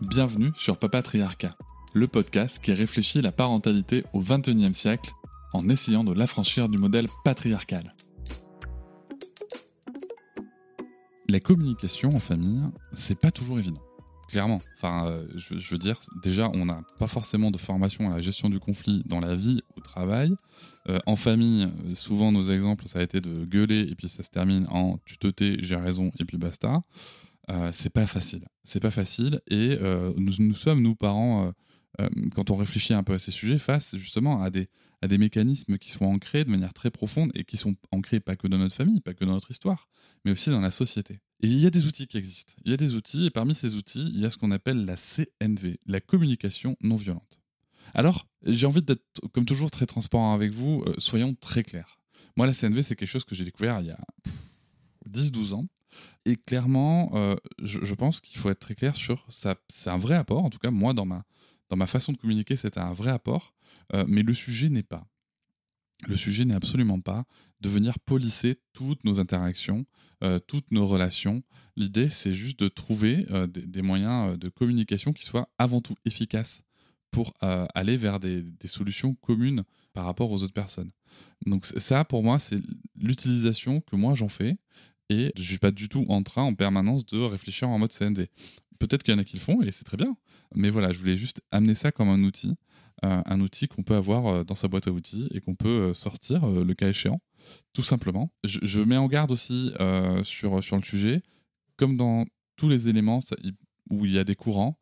Bienvenue sur Papatriarcat, le podcast qui réfléchit la parentalité au XXIe siècle en essayant de l'affranchir du modèle patriarcal. La communication en famille, c'est pas toujours évident. Clairement. Enfin, euh, je, veux dire, déjà, on n'a pas forcément de formation à la gestion du conflit dans la vie au travail. Euh, en famille, euh, souvent nos exemples, ça a été de gueuler et puis ça se termine en tu te tais, j'ai raison et puis basta. C'est pas facile. C'est pas facile et nous, sommes, nous parents, quand on réfléchit un peu à ces sujets, face justement à des, à des mécanismes qui sont ancrés de manière très profonde et qui sont ancrés pas que dans notre famille, pas que dans notre histoire, mais aussi dans la société. Et il y a des outils qui existent. Il y a des outils et parmi ces outils, il y a ce qu'on appelle la CNV, la communication non violente. Alors, j'ai envie d'être, comme toujours, très transparent avec vous. euh, soyons très clairs. Moi, la CNV, c'est quelque chose que j'ai découvert il y a 10-12 ans. Et clairement, euh, je, pense qu'il faut être très clair sur ça. C'est un vrai apport. En tout cas, moi, dans ma, façon de communiquer, c'était un vrai apport. Euh, mais le sujet n'est pas. Le sujet n'est absolument pas de venir polisser toutes nos interactions, euh, toutes nos relations. L'idée, c'est juste de trouver euh, des, moyens euh, de communication qui soient avant tout efficaces pour aller vers des, solutions communes par rapport aux autres personnes. Donc ça, pour moi, c'est l'utilisation que moi j'en fais. Et je suis pas du tout en train en permanence de réfléchir en mode CNV. Peut-être qu'il y en a qui le font et c'est très bien. Mais voilà, je voulais juste amener ça comme un outil, un outil qu'on peut avoir euh, dans sa boîte à outils et qu'on peut euh, sortir euh, le cas échéant, tout simplement. Je, mets en garde aussi sur, sur le sujet, comme dans tous les éléments où il y a des courants,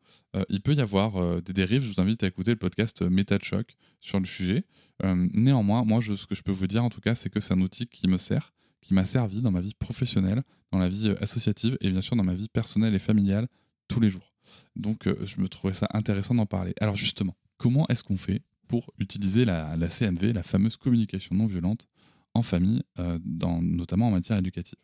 il peut y avoir des dérives. Je vous invite à écouter le podcast Méta de choc sur le sujet. Néanmoins, moi, je- ce que je peux vous dire en tout cas, c'est que c'est un outil qui me sert, qui m'a servi dans ma vie professionnelle, dans la vie associative et bien sûr dans ma vie personnelle et familiale tous les jours. Donc, je me trouvais ça intéressant d'en parler. Alors justement, comment est-ce qu'on fait pour utiliser la, CNV, la fameuse communication non violente, en famille, euh, notamment en matière éducative?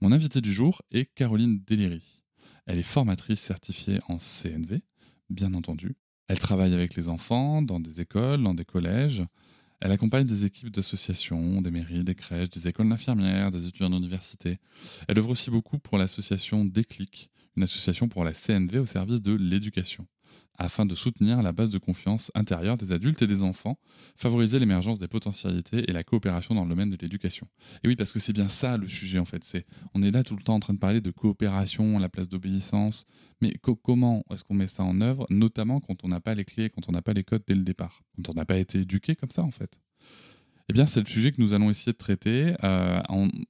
Mon invité du jour est Caroline Deliry. Elle est formatrice certifiée en CNV, bien entendu. Elle travaille avec les enfants dans des écoles, dans des collèges. Elle accompagne des équipes d'associations, des mairies, des crèches, des écoles d'infirmières, des étudiants d'université. Elle œuvre aussi beaucoup pour l'association Déclic, une association pour la CNV au service de l'éducation, afin de soutenir la base de confiance intérieure des adultes et des enfants, favoriser l'émergence des potentialités et la coopération dans le domaine de l'éducation. Et oui, parce que c'est bien ça le sujet en fait. C'est, on est là tout le temps en train de parler de coopération à la place d'obéissance, mais co- comment est-ce qu'on met ça en œuvre, notamment quand on n'a pas les clés, quand on n'a pas les codes dès le départ, quand on n'a pas été éduqué comme ça en fait Eh bien, c'est le sujet que nous allons essayer de traiter, euh,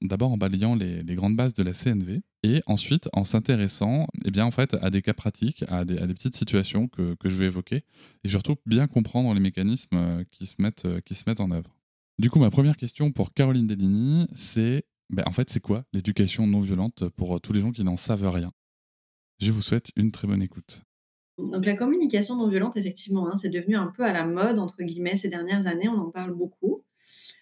d'abord en balayant les, grandes bases de la CNV, et ensuite en s'intéressant eh bien, en fait, à des cas pratiques, à des, petites situations que, que je vais évoquer, et surtout bien comprendre les mécanismes euh, qui se mettent, euh, qui se mettent en œuvre. Du coup, ma première question pour Caroline Deligny, c'est ben, en fait, c'est quoi l'éducation non violente pour tous les gens qui n'en savent rien? Je vous souhaite une très bonne écoute. Donc la communication non violente, effectivement, hein, c'est devenu un peu à la mode, entre guillemets, ces dernières années, on en parle beaucoup.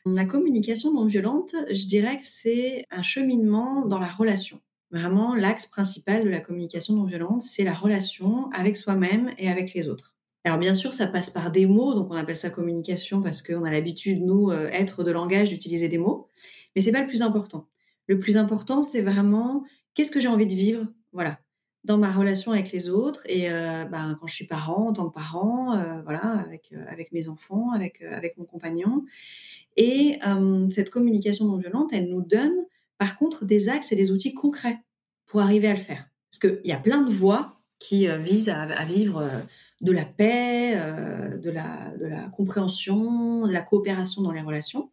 La communication non violente, je dirais que c'est un cheminement dans la relation. Vraiment, l'axe principal de la communication non violente, c'est la relation avec soi-même et avec les autres. Alors bien sûr, ça passe par des mots, donc on appelle ça communication parce qu'on a l'habitude, nous, euh, être de langage, d'utiliser des mots, mais c'est pas le plus important. Le plus important, c'est vraiment qu'est-ce que j'ai envie de vivre, voilà, dans ma relation avec les autres et euh, ben, quand je suis parent, en tant que parent, euh, voilà, avec, euh, avec mes enfants, avec, mon compagnon. Et cette communication non violente, elle nous donne par contre des axes et des outils concrets pour arriver à le faire. Parce qu'il y a plein de voies qui visent à, vivre de la paix, de, la, compréhension, de la coopération dans les relations,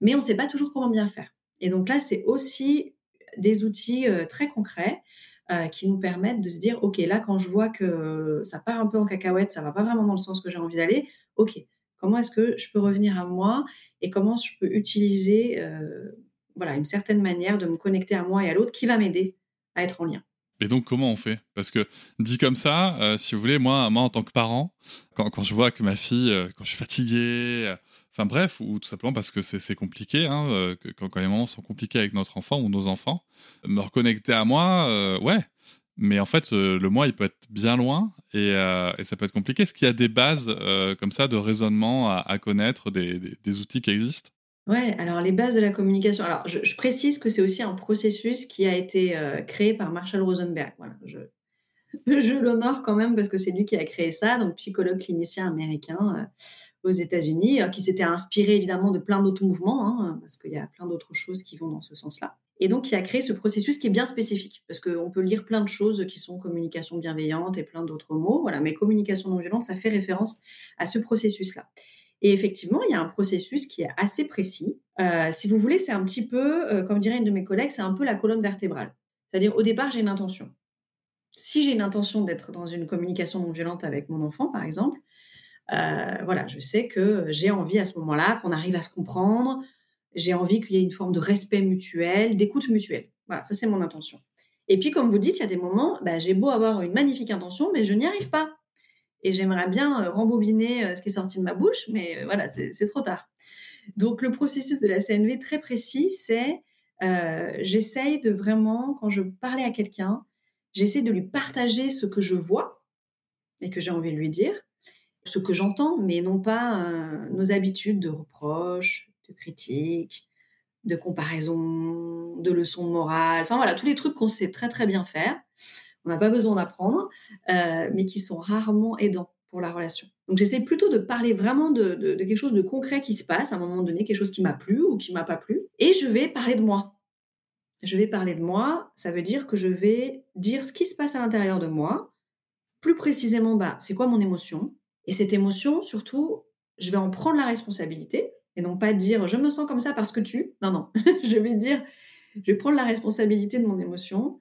mais on ne sait pas toujours comment bien faire. Et donc là, c'est aussi des outils très concrets euh, qui nous permettent de se dire, OK, là, quand je vois que ça part un peu en cacahuète, ça va pas vraiment dans le sens que j'ai envie d'aller, OK, comment est-ce que je peux revenir à moi et comment je peux utiliser euh, voilà, une certaine manière de me connecter à moi et à l'autre qui va m'aider à être en lien. Et donc, comment on fait? Parce que, dit comme ça, euh, si vous voulez, moi, moi, en tant que parent, quand, quand je vois que ma fille, quand je suis fatigué, enfin bref, ou tout simplement parce que c'est compliqué, hein, que, quand, les moments sont compliqués avec notre enfant ou nos enfants, me reconnecter à moi, ouais. Mais en fait, le moi, il peut être bien loin et, ça peut être compliqué. Est-ce qu'il y a des bases comme ça de raisonnement à, connaître, des, outils qui existent? Ouais, alors les bases de la communication. Alors, je, précise que c'est aussi un processus qui a été euh, créé par Marshall Rosenberg. Voilà, je, l'honore quand même parce que c'est lui qui a créé ça, donc psychologue clinicien américain euh, aux États-Unis, euh, qui s'était inspiré évidemment de plein d'autres mouvements, hein, parce qu'il y a plein d'autres choses qui vont dans ce sens-là. Et donc, il a créé ce processus qui est bien spécifique, parce qu'on peut lire plein de choses qui sont communication bienveillante et plein d'autres mots, voilà, mais communication non violente, ça fait référence à ce processus-là. Et effectivement, il y a un processus qui est assez précis. Euh, si vous voulez, c'est un petit peu, euh, comme dirait une de mes collègues, c'est un peu la colonne vertébrale. C'est-à-dire, au départ, j'ai une intention. Si j'ai une intention d'être dans une communication non violente avec mon enfant, par exemple, euh, voilà, je sais que j'ai envie à ce moment-là qu'on arrive à se comprendre. J'ai envie qu'il y ait une forme de respect mutuel, d'écoute mutuelle. Voilà, ça c'est mon intention. Et puis, comme vous dites, il y a des moments, bah, j'ai beau avoir une magnifique intention, mais je n'y arrive pas et j'aimerais bien euh, rembobiner euh, ce qui est sorti de ma bouche, mais voilà, c'est trop tard. Donc le processus de la CNV très précis, c'est j'essaye de vraiment, quand je parlais à quelqu'un, j'essaie de lui partager ce que je vois et que j'ai envie de lui dire, ce que j'entends, mais non pas euh, nos habitudes de reproches, de critiques, de comparaison, de leçons de morale, enfin voilà, tous les trucs qu'on sait très très bien faire on n'a pas besoin d'apprendre, euh, mais qui sont rarement aidants pour la relation. Donc j'essaie plutôt de parler vraiment de, quelque chose de concret qui se passe à un moment donné, quelque chose qui m'a plu ou qui m'a pas plu, et je vais parler de moi. Je vais parler de moi, ça veut dire que je vais dire ce qui se passe à l'intérieur de moi, plus précisément, bah, c'est quoi mon émotion, et cette émotion, surtout, je vais en prendre la responsabilité, et non pas dire je me sens comme ça parce que tu. Non, non, je vais dire je vais prendre la responsabilité de mon émotion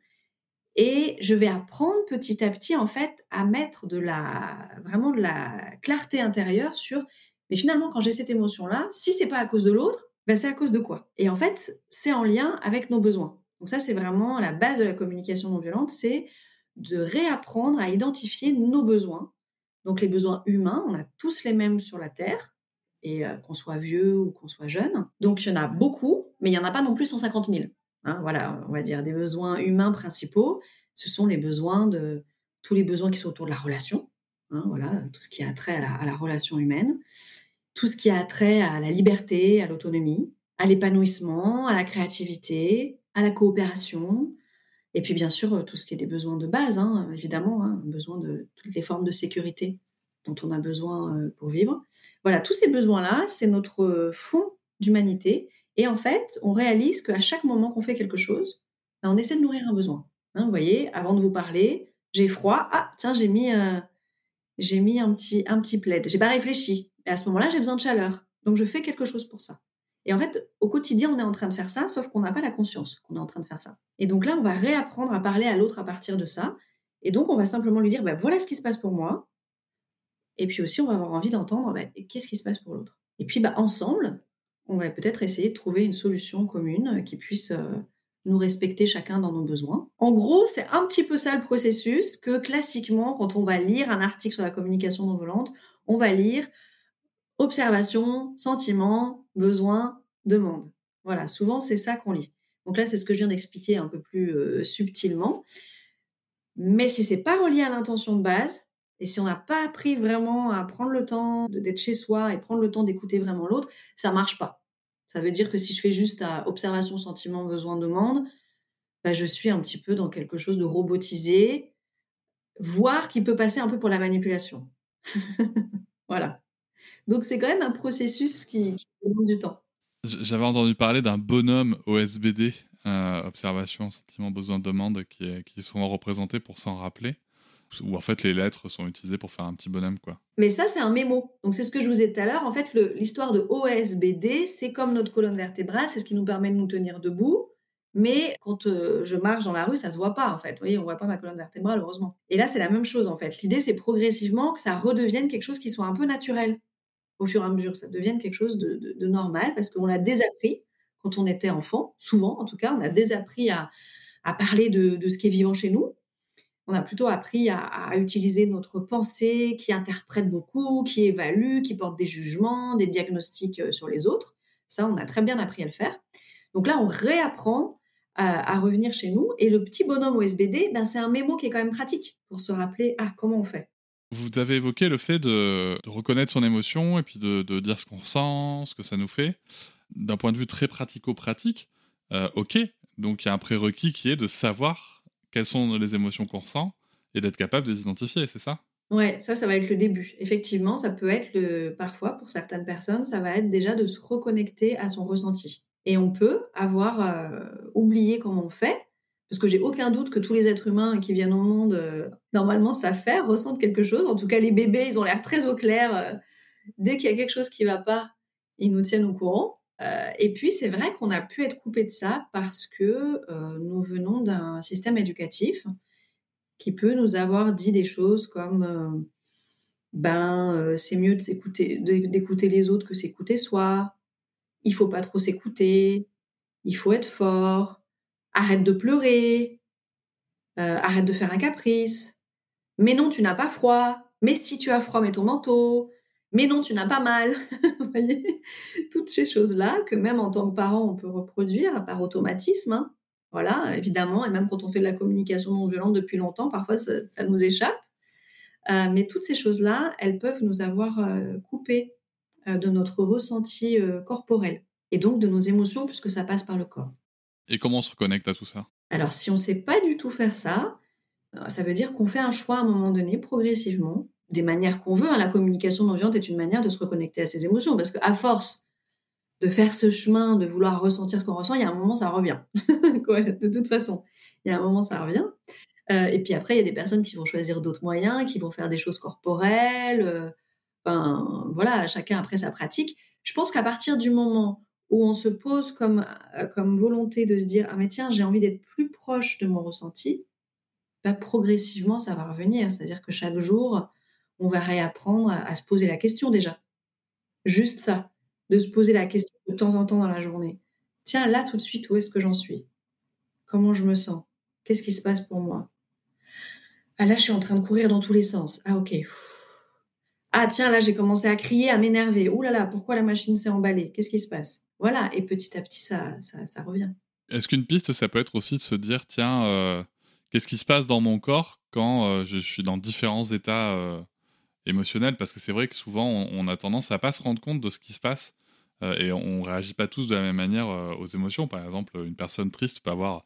et je vais apprendre petit à petit, en fait, à mettre de la, vraiment de la clarté intérieure sur, mais finalement, quand j'ai cette émotion-là, si c'est pas à cause de l'autre, ben c'est à cause de quoi? Et en fait, c'est en lien avec nos besoins. Donc ça, c'est vraiment la base de la communication non violente, c'est de réapprendre à identifier nos besoins. Donc les besoins humains, on a tous les mêmes sur la Terre, et euh, qu'on soit vieux ou qu'on soit jeune. Donc il y en a beaucoup, mais il n'y en a pas non plus 150 000. Hein, voilà, on va dire des besoins humains principaux. Ce sont les besoins de tous les besoins qui sont autour de la relation. Hein, voilà, tout ce qui a trait à la, relation humaine, tout ce qui a trait à la liberté, à l'autonomie, à l'épanouissement, à la créativité, à la coopération, et puis bien sûr tout ce qui est des besoins de base, hein, évidemment, hein, besoin de toutes les formes de sécurité dont on a besoin euh, pour vivre. Voilà, tous ces besoins-là, c'est notre fond d'humanité et en fait, on réalise qu'à chaque moment qu'on fait quelque chose, ben, on essaie de nourrir un besoin. Hein, vous voyez, avant de vous parler, j'ai froid. Ah, tiens, j'ai mis, euh, j'ai mis un petit, un petit plaid. J'ai pas réfléchi. Et à ce moment-là, j'ai besoin de chaleur. Donc, je fais quelque chose pour ça. Et en fait, au quotidien, on est en train de faire ça, sauf qu'on n'a pas la conscience qu'on est en train de faire ça. Et donc là, on va réapprendre à parler à l'autre à partir de ça. Et donc, on va simplement lui dire, ben, voilà ce qui se passe pour moi. Et puis aussi, on va avoir envie d'entendre, ben, qu'est-ce qui se passe pour l'autre. Et puis, bah, ensemble, on va peut-être essayer de trouver une solution commune euh, qui puisse euh, nous respecter chacun dans nos besoins. En gros, c'est un petit peu ça le processus que classiquement, quand on va lire un article sur la communication non violente, on va lire observation, sentiment, besoin, demande. Voilà, souvent c'est ça qu'on lit. Donc là, c'est ce que je viens d'expliquer un peu plus euh, subtilement. Mais si c'est pas relié à l'intention de base, et si on n'a pas appris vraiment à prendre le temps d'être chez soi et prendre le temps d'écouter vraiment l'autre, ça marche pas. Ça veut dire que si je fais juste à observation, sentiment, besoin, demande, bah, je suis un petit peu dans quelque chose de robotisé, voire qui peut passer un peu pour la manipulation. voilà. Donc c'est quand même un processus qui, demande du temps. J'avais entendu parler d'un bonhomme OSBD, euh, observation, sentiment, besoin, demande, qui, est, qui sont représentés pour s'en rappeler où en fait les lettres sont utilisées pour faire un petit bonhomme quoi. Mais ça c'est un mémo. Donc c'est ce que je vous ai dit tout à l'heure. En fait l'histoire de OSBD c'est comme notre colonne vertébrale, c'est ce qui nous permet de nous tenir debout. Mais quand euh, je marche dans la rue, ça se voit pas en fait. Vous voyez, on voit pas ma colonne vertébrale heureusement. Et là c'est la même chose en fait. L'idée c'est progressivement que ça redevienne quelque chose qui soit un peu naturel au fur et à mesure, ça devienne quelque chose de, normal parce qu'on l'a désappris quand on était enfant, souvent en tout cas, on a désappris à, parler de, ce qui est vivant chez nous On a plutôt appris à, utiliser notre pensée qui interprète beaucoup, qui évalue, qui porte des jugements, des diagnostics euh, sur les autres. Ça, on a très bien appris à le faire. Donc là, on réapprend à, revenir chez nous. Et le petit bonhomme OSBD, ben, c'est un mémo qui est quand même pratique pour se rappeler ah, comment on fait. Vous avez évoqué le fait de, reconnaître son émotion et puis de, dire ce qu'on ressent, ce que ça nous fait. D'un point de vue très pratico-pratique, euh, ok, donc il y a un prérequis qui est de savoir quelles sont les émotions qu'on ressent et d'être capable de les identifier, c'est ça? Ouais, ça, ça va être le début. Effectivement, ça peut être le, parfois pour certaines personnes, ça va être déjà de se reconnecter à son ressenti. Et on peut avoir euh, oublié comment on fait, parce que j'ai aucun doute que tous les êtres humains qui viennent au monde, euh, normalement, savent faire, ressentent quelque chose. En tout cas, les bébés, ils ont l'air très au clair. Euh, dès qu'il y a quelque chose qui ne va pas, ils nous tiennent au courant. et puis, c'est vrai qu'on a pu être coupé de ça parce que nous venons d'un système éducatif qui peut nous avoir dit des choses comme ben, c'est mieux d'écouter les autres que s'écouter soi il faut pas trop s'écouter, il faut être fort, arrête de pleurer, euh, arrête de faire un caprice, mais non, tu n'as pas froid, mais si tu as froid, mets ton manteau, mais non, tu n'as pas mal. Vous voyez? Toutes ces choses-là que même en tant que parent, on peut reproduire par automatisme. Hein. Voilà, évidemment, et même quand on fait de la communication non violente depuis longtemps, parfois ça, nous échappe. Euh, mais toutes ces choses-là, elles peuvent nous avoir euh, coupé euh, de notre ressenti euh, corporel et donc de nos émotions puisque ça passe par le corps. Et comment on se reconnecte à tout ça? Alors si on ne sait pas du tout faire ça, euh, ça veut dire qu'on fait un choix à un moment donné, progressivement, des manières qu'on veut. Hein. La communication non violente est une manière de se reconnecter à ses émotions parce qu'à force de faire ce chemin, de vouloir ressentir ce qu'on ressent, il y a un moment, ça revient. de toute façon, il y a un moment, ça revient. et puis après, il y a des personnes qui vont choisir d'autres moyens, qui vont faire des choses corporelles, Enfin, voilà, chacun après sa pratique. Je pense qu'à partir du moment où on se pose comme, euh, comme volonté de se dire ah mais tiens j'ai envie d'être plus proche de mon ressenti, bah, progressivement ça va revenir. C'est-à-dire que chaque jour on va réapprendre à, se poser la question déjà. Juste ça, de se poser la question de temps en temps dans la journée. Tiens là tout de suite où est-ce que j'en suis? Comment je me sens? Qu'est-ce qui se passe pour moi? Ah là je suis en train de courir dans tous les sens. Ah ok. Ah tiens, là j'ai commencé à crier, à m'énerver. Ouh là là, pourquoi la machine s'est emballée? Qu'est-ce qui se passe? Voilà, et petit à petit ça, ça, revient. Est-ce qu'une piste, ça peut être aussi de se dire, tiens, euh, qu'est-ce qui se passe dans mon corps quand euh, je suis dans différents états euh, émotionnels? Parce que c'est vrai que souvent on, a tendance à pas se rendre compte de ce qui se passe et on réagit pas tous de la même manière aux émotions. Par exemple, une personne triste peut avoir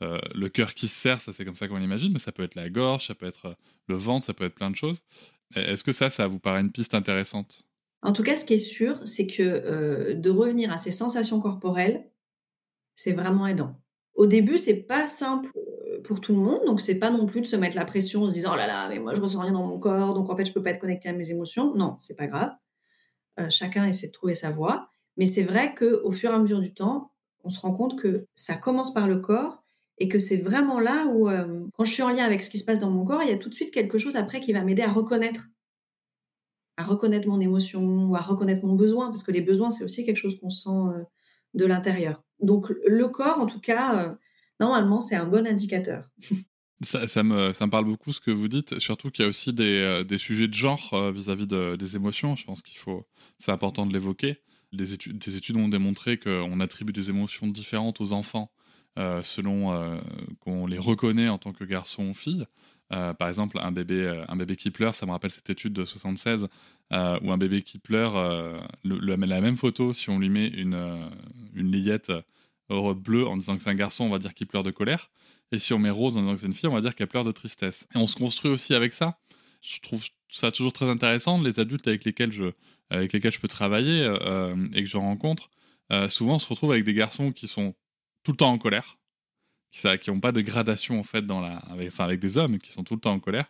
le cœur qui se serre, ça c'est comme ça qu'on l'imagine, mais ça peut être la gorge, ça peut être le ventre, ça peut être plein de choses. Est-ce que ça, ça vous paraît une piste intéressante? En tout cas, ce qui est sûr, c'est que euh, de revenir à ces sensations corporelles, c'est vraiment aidant. Au début, c'est pas simple euh, pour tout le monde, donc c'est pas non plus de se mettre la pression en se disant oh là là, mais moi je ressens rien dans mon corps, donc en fait je peux pas être connecté à mes émotions. Non, c'est pas grave. Euh, chacun essaie de trouver sa voie, mais c'est vrai que au fur et à mesure du temps, on se rend compte que ça commence par le corps et que c'est vraiment là où, quand je suis en lien avec ce qui se passe dans mon corps, il y a tout de suite quelque chose après qui va m'aider à reconnaître, à reconnaître mon émotion ou à reconnaître mon besoin, parce que les besoins, c'est aussi quelque chose qu'on sent euh, de l'intérieur. Donc le corps, en tout cas, euh, normalement, c'est un bon indicateur. Ça, me, ça, me, parle beaucoup ce que vous dites, surtout qu'il y a aussi des, des sujets de genre vis-à-vis des émotions. Je pense qu'il faut, c'est important de l'évoquer. Des études, des études ont démontré qu'on attribue des émotions différentes aux enfants euh, selon euh, qu'on les reconnaît en tant que garçon ou fille. Euh, par exemple, un bébé, un bébé qui pleure, ça me rappelle cette étude de 76, où un bébé qui pleure, la même photo, si on lui met une, une layette bleue en disant que c'est un garçon, on va dire qu'il pleure de colère. Et si on met rose en disant que c'est une fille, on va dire qu'elle pleure de tristesse. Et on se construit aussi avec ça. Je trouve ça toujours très intéressant. Les adultes avec lesquels je, avec lesquels je peux travailler et que je rencontre, souvent on se retrouve avec des garçons qui sont tout le temps en colère, qui n'ont pas de gradation en fait dans la, avec, enfin avec des hommes qui sont tout le temps en colère,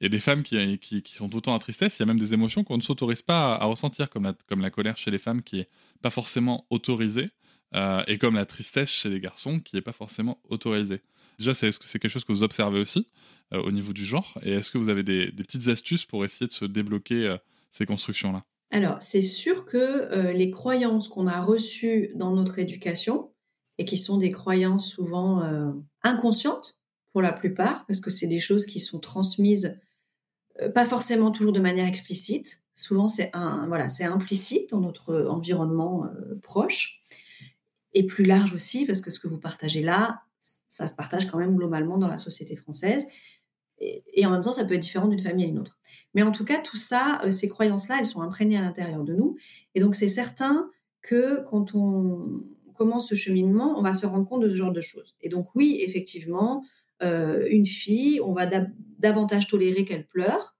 et des femmes qui, qui, sont tout le temps en tristesse. Il y a même des émotions qu'on ne s'autorise pas à, ressentir, comme la, comme la colère chez les femmes qui est pas forcément autorisée, euh, et comme la tristesse chez les garçons qui est pas forcément autorisée. Déjà, c'est, est-ce que c'est quelque chose que vous observez aussi euh, au niveau du genre? Et est-ce que vous avez des, petites astuces pour essayer de se débloquer euh, ces constructions-là? Alors, c'est sûr que les croyances qu'on a reçues dans notre éducation, et qui sont des croyances souvent euh, inconscientes pour la plupart, parce que c'est des choses qui sont transmises euh, pas forcément toujours de manière explicite. Souvent, c'est voilà, implicite dans notre environnement euh, proche et plus large aussi, parce que ce que vous partagez là, ça se partage quand même globalement dans la société française. Et, en même temps, ça peut être différent d'une famille à une autre. Mais en tout cas, tout ça, ces croyances-là, elles sont imprégnées à l'intérieur de nous. Et donc, c'est certain que quand on commence ce cheminement, on va se rendre compte de ce genre de choses. Et donc, oui, effectivement, euh, une fille, on va davantage tolérer qu'elle pleure,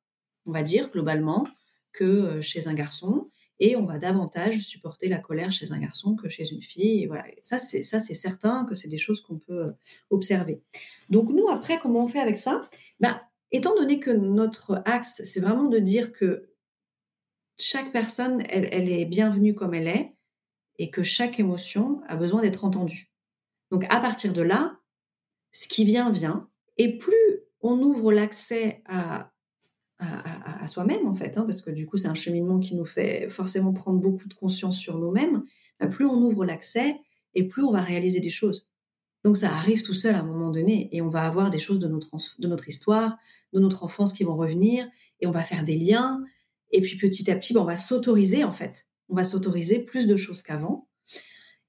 on va dire globalement, que euh, chez un garçon, et on va davantage supporter la colère chez un garçon que chez une fille. Ça c'est certain que c'est des choses qu'on peut euh, observer. Donc nous après, comment on fait avec ça? Ben, étant donné que notre axe c'est vraiment de dire que chaque personne, elle est bienvenue comme elle est, et que chaque émotion a besoin d'être entendue. Donc à partir de là, ce qui vient, vient. Et plus on ouvre l'accès à, soi-même, en fait, hein, parce que du coup, c'est un cheminement qui nous fait forcément prendre beaucoup de conscience sur nous-mêmes, bah, plus on ouvre l'accès et plus on va réaliser des choses. Donc ça arrive tout seul à un moment donné et on va avoir des choses de notre, de notre histoire, de notre enfance qui vont revenir et on va faire des liens. Et puis petit à petit, bah, on va s'autoriser en fait. On va s'autoriser plus de choses qu'avant.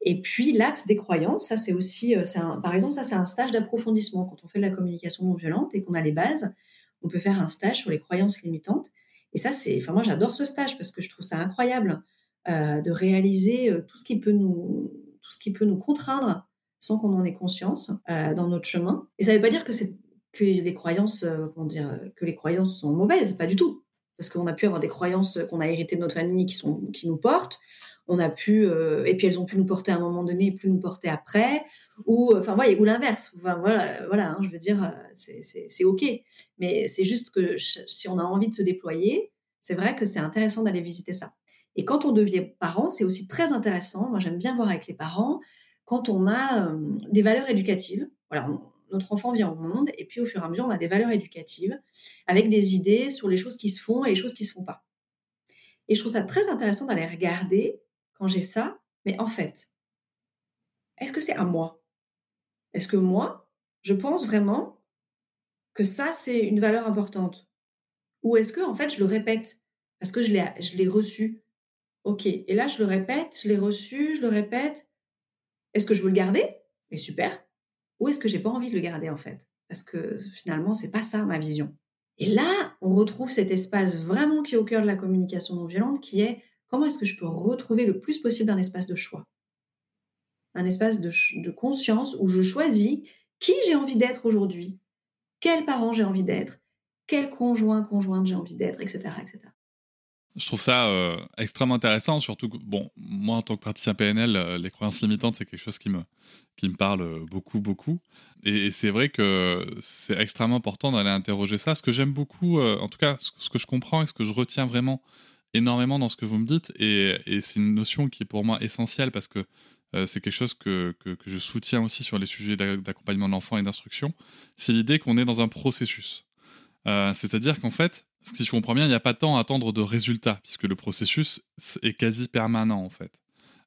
Et puis l'axe des croyances, ça c'est aussi, euh, par exemple, ça c'est un stage d'approfondissement. Quand on fait de la communication non violente et qu'on a les bases, on peut faire un stage sur les croyances limitantes. Et ça c'est, enfin moi j'adore ce stage parce que je trouve ça incroyable euh, de réaliser euh, tout ce qui peut nous, tout ce qui peut nous contraindre sans qu'on en ait conscience dans notre chemin. Et ça ne veut pas dire que c'est que les croyances, dire, que les croyances sont mauvaises, pas du tout. Parce qu'on a pu avoir des croyances qu'on a héritées de notre famille qui, sont, qui nous portent on a pu, euh, et puis elles ont pu nous porter à un moment donné, plus nous porter après, ou euh, enfin ou l'inverse. voilà, voilà hein, je veux dire, euh, c'est ok. Mais c'est juste que si on a envie de se déployer, c'est vrai que c'est intéressant d'aller visiter ça. Et quand on devient parent, c'est aussi très intéressant. Moi, j'aime bien voir avec les parents quand on a des valeurs éducatives. Voilà, notre enfant vient au monde, et puis au fur et à mesure, on a des valeurs éducatives avec des idées sur les choses qui se font et les choses qui se font pas. Et je trouve ça très intéressant d'aller regarder quand j'ai ça, mais en fait, est-ce que c'est à moi? Est-ce que moi, je pense vraiment que ça, c'est une valeur importante? Ou est-ce que, en fait, je le répète parce que je l'ai, je l'ai reçu? Ok, et là, je le répète, je l'ai reçu, je le répète. Est-ce que je veux le garder? Mais super. Ou est-ce que j'ai pas envie de le garder, en fait? Parce que finalement, c'est pas ça ma vision. Et là, on retrouve cet espace vraiment qui est au cœur de la communication non violente, qui est comment est-ce que je peux retrouver le plus possible un espace de choix? Un espace de, conscience où je choisis qui j'ai envie d'être aujourd'hui, quel parent j'ai envie d'être, quel conjoint, conjointe j'ai envie d'être, etc., etc. Je trouve ça euh, extrêmement intéressant, surtout que, bon, moi en tant que praticien PNL, euh, les croyances limitantes, c'est quelque chose qui me, qui me parle euh, beaucoup, beaucoup. Et, c'est vrai que c'est extrêmement important d'aller interroger ça. Ce que j'aime beaucoup, en tout cas, ce, que je comprends et ce que je retiens vraiment énormément dans ce que vous me dites et, c'est une notion qui est pour moi essentielle parce que c'est quelque chose que, que, je soutiens aussi sur les sujets d'accompagnement de l'enfant et d'instruction. C'est l'idée qu'on est dans un processus. C'est-à-dire qu'en fait, si je comprends bien, il n'y a pas tant à attendre de résultats puisque le processus est quasi permanent en fait.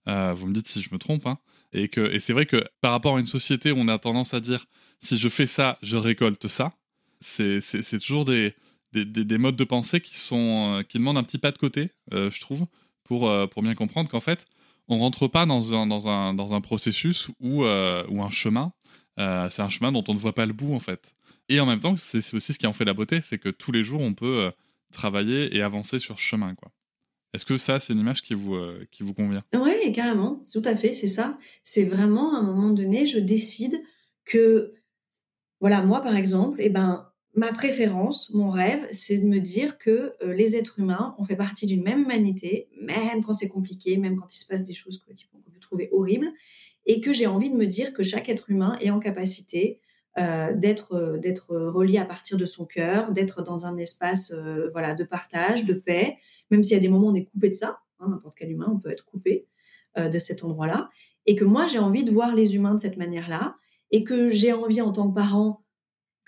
Euh, vous me dites si je me trompe. Hein, et, que, et c'est vrai que par rapport à une société où on a tendance à dire si je fais ça, je récolte ça, c'est toujours des, des, modes de pensée qui, sont, euh, qui demandent un petit pas de côté, euh, je trouve, pour, pour bien comprendre qu'en fait, on rentre pas dans un, dans un, dans un processus ou un chemin. c'est un chemin dont on ne voit pas le bout, en fait. Et en même temps, c'est aussi ce qui en fait la beauté, c'est que tous les jours, on peut travailler et avancer sur ce chemin, quoi. Est-ce que ça, c'est une image qui vous, qui vous convient? Oui, carrément, tout à fait, c'est ça. C'est vraiment, à un moment donné, je décide que, voilà, moi, par exemple, eh ben, ma préférence, mon rêve, c'est de me dire que euh, les êtres humains, ont fait partie d'une même humanité, même quand c'est compliqué, même quand il se passe des choses qu'on peut trouver horribles, et que j'ai envie de me dire que chaque être humain est en capacité euh, d'être euh, d'être relié à partir de son cœur, d'être dans un espace voilà de partage, de paix, même s'il y a des moments où on est coupé de ça, hein, n'importe quel humain, on peut être coupé de cet endroit-là, et que moi j'ai envie de voir les humains de cette manière-là, et que j'ai envie en tant que parent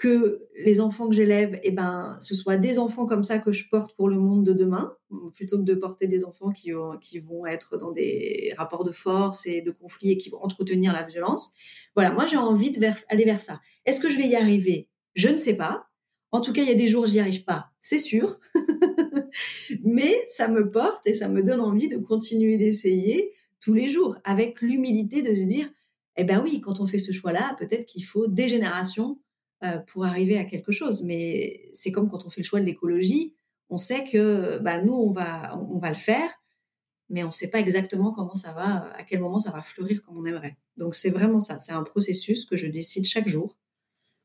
que les enfants que j'élève, eh ben, ce soit des enfants comme ça que je porte pour le monde de demain, plutôt que de porter des enfants qui, vont être dans des rapports de force et de conflit et qui vont entretenir la violence. Voilà, moi j'ai envie d'aller vers, vers ça. Est-ce que je vais y arriver? Je ne sais pas. En tout cas, il y a des jours, j'y arrive pas, c'est sûr. Mais ça me porte et ça me donne envie de continuer d'essayer tous les jours, avec l'humilité de se dire, eh ben oui, quand on fait ce choix-là, peut-être qu'il faut des générations pour arriver à quelque chose. Mais c'est comme quand on fait le choix de l'écologie, on sait que bah, nous, on va, on va le faire, mais on ne sait pas exactement comment ça va, à quel moment ça va fleurir comme on aimerait. Donc c'est vraiment ça, c'est un processus que je décide chaque jour,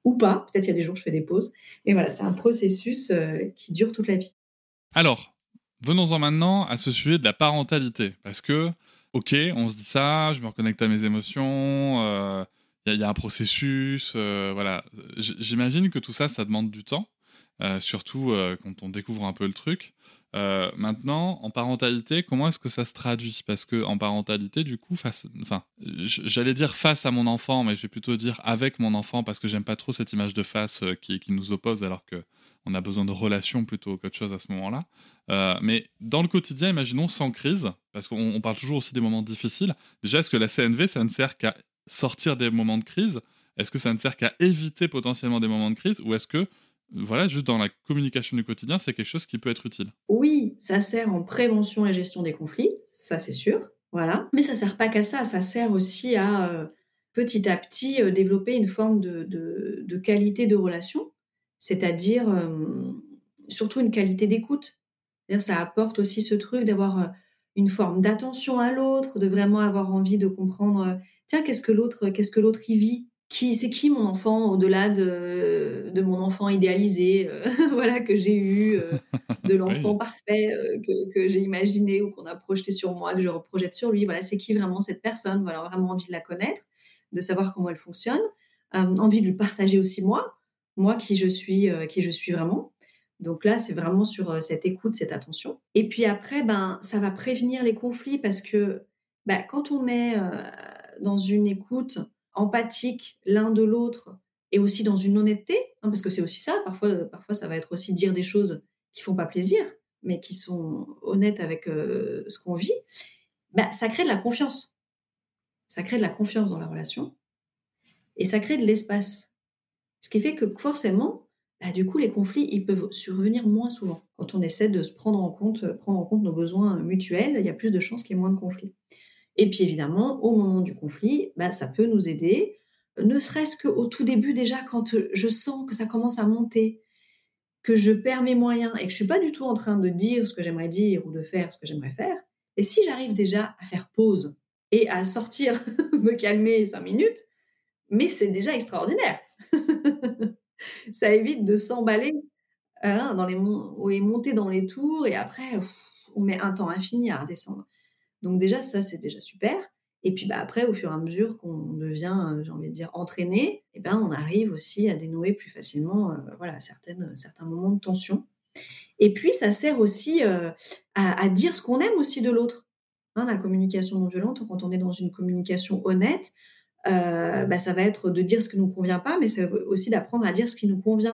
ou pas, peut-être il y a des jours où je fais des pauses, mais voilà, c'est un processus euh, qui dure toute la vie. Alors, venons-en maintenant à ce sujet de la parentalité, parce que, ok, on se dit ça, je me reconnecte à mes émotions, euh, il y, a un processus, euh, voilà. J'imagine que tout ça, ça demande du temps, surtout quand on découvre un peu le truc. Euh, maintenant, en parentalité, comment est-ce que ça se traduit? Parce que en parentalité, du coup, face, enfin, j'allais dire face à mon enfant, mais je vais plutôt dire avec mon enfant parce que j'aime pas trop cette image de face euh, qui, nous oppose, alors que on a besoin de relations plutôt qu'autre chose à ce moment-là. Euh, mais dans le quotidien, imaginons sans crise, parce qu'on parle toujours aussi des moments difficiles. Déjà, est-ce que la CNV, ça ne sert qu'à sortir des moments de crise Est-ce que ça ne sert qu'à éviter potentiellement des moments de crise Ou est-ce que voilà, juste dans la communication du quotidien, c'est quelque chose qui peut être utile? Oui, ça sert en prévention et gestion des conflits, ça c'est sûr, voilà. Mais ça sert pas qu'à ça, ça sert aussi à euh, petit à petit euh, développer une forme de, qualité de relation, c'est-à-dire euh, surtout une qualité d'écoute. Ça apporte aussi ce truc d'avoir une forme d'attention à l'autre, de vraiment avoir envie de comprendre, tiens, qu'est-ce que l'autre, qu'est-ce que l'autre y vit, qui c'est qui mon enfant au-delà de, de, mon enfant idéalisé euh, voilà que j'ai eu euh, de l'enfant parfait euh, que, que j'ai imaginé ou qu'on a projeté sur moi que je reprojette sur lui? Voilà c'est qui vraiment cette personne? Voilà vraiment envie de la connaître de savoir comment elle fonctionne envie de lui partager aussi moi moi qui je suis qui je suis vraiment donc là c'est vraiment sur cette écoute cette attention et puis après ben ça va prévenir les conflits parce que ben, quand on est dans une écoute empathique l'un de l'autre et aussi dans une honnêteté, hein, parce que c'est aussi ça, parfois, parfois ça va être aussi dire des choses qui font pas plaisir, mais qui sont honnêtes avec euh, ce qu'on vit, bah, ça crée de la confiance. Ça crée de la confiance dans la relation et ça crée de l'espace. Ce qui fait que forcément, bah, du coup, les conflits, ils peuvent survenir moins souvent. Quand on essaie de se prendre en compte, prendre en compte nos besoins mutuels, il y a plus de chances qu'il y ait moins de conflits. Et puis évidemment, au moment du conflit, bah, ça peut nous aider, ne serait-ce qu'au tout début déjà, quand je sens que ça commence à monter, que je perds mes moyens et que je suis pas du tout en train de dire ce que j'aimerais dire ou de faire ce que j'aimerais faire. Et si j'arrive déjà à faire pause et à sortir, me calmer cinq minutes, mais c'est déjà extraordinaire. ça évite de s'emballer hein, dans les et monter dans les tours et après on met un temps infini à redescendre. Donc déjà, ça, c'est déjà super. Et puis bah, après, au fur et à mesure qu'on devient, euh, j'ai envie de dire, entraîné, eh ben, on arrive aussi à dénouer plus facilement euh, voilà, certaines, certains moments de tension. Et puis, ça sert aussi euh, à, dire ce qu'on aime aussi de l'autre. Hein, la communication non violente, quand on est dans une communication honnête, Euh, bah, ça va être de dire ce qui ne nous convient pas, mais c'est aussi d'apprendre à dire ce qui nous convient.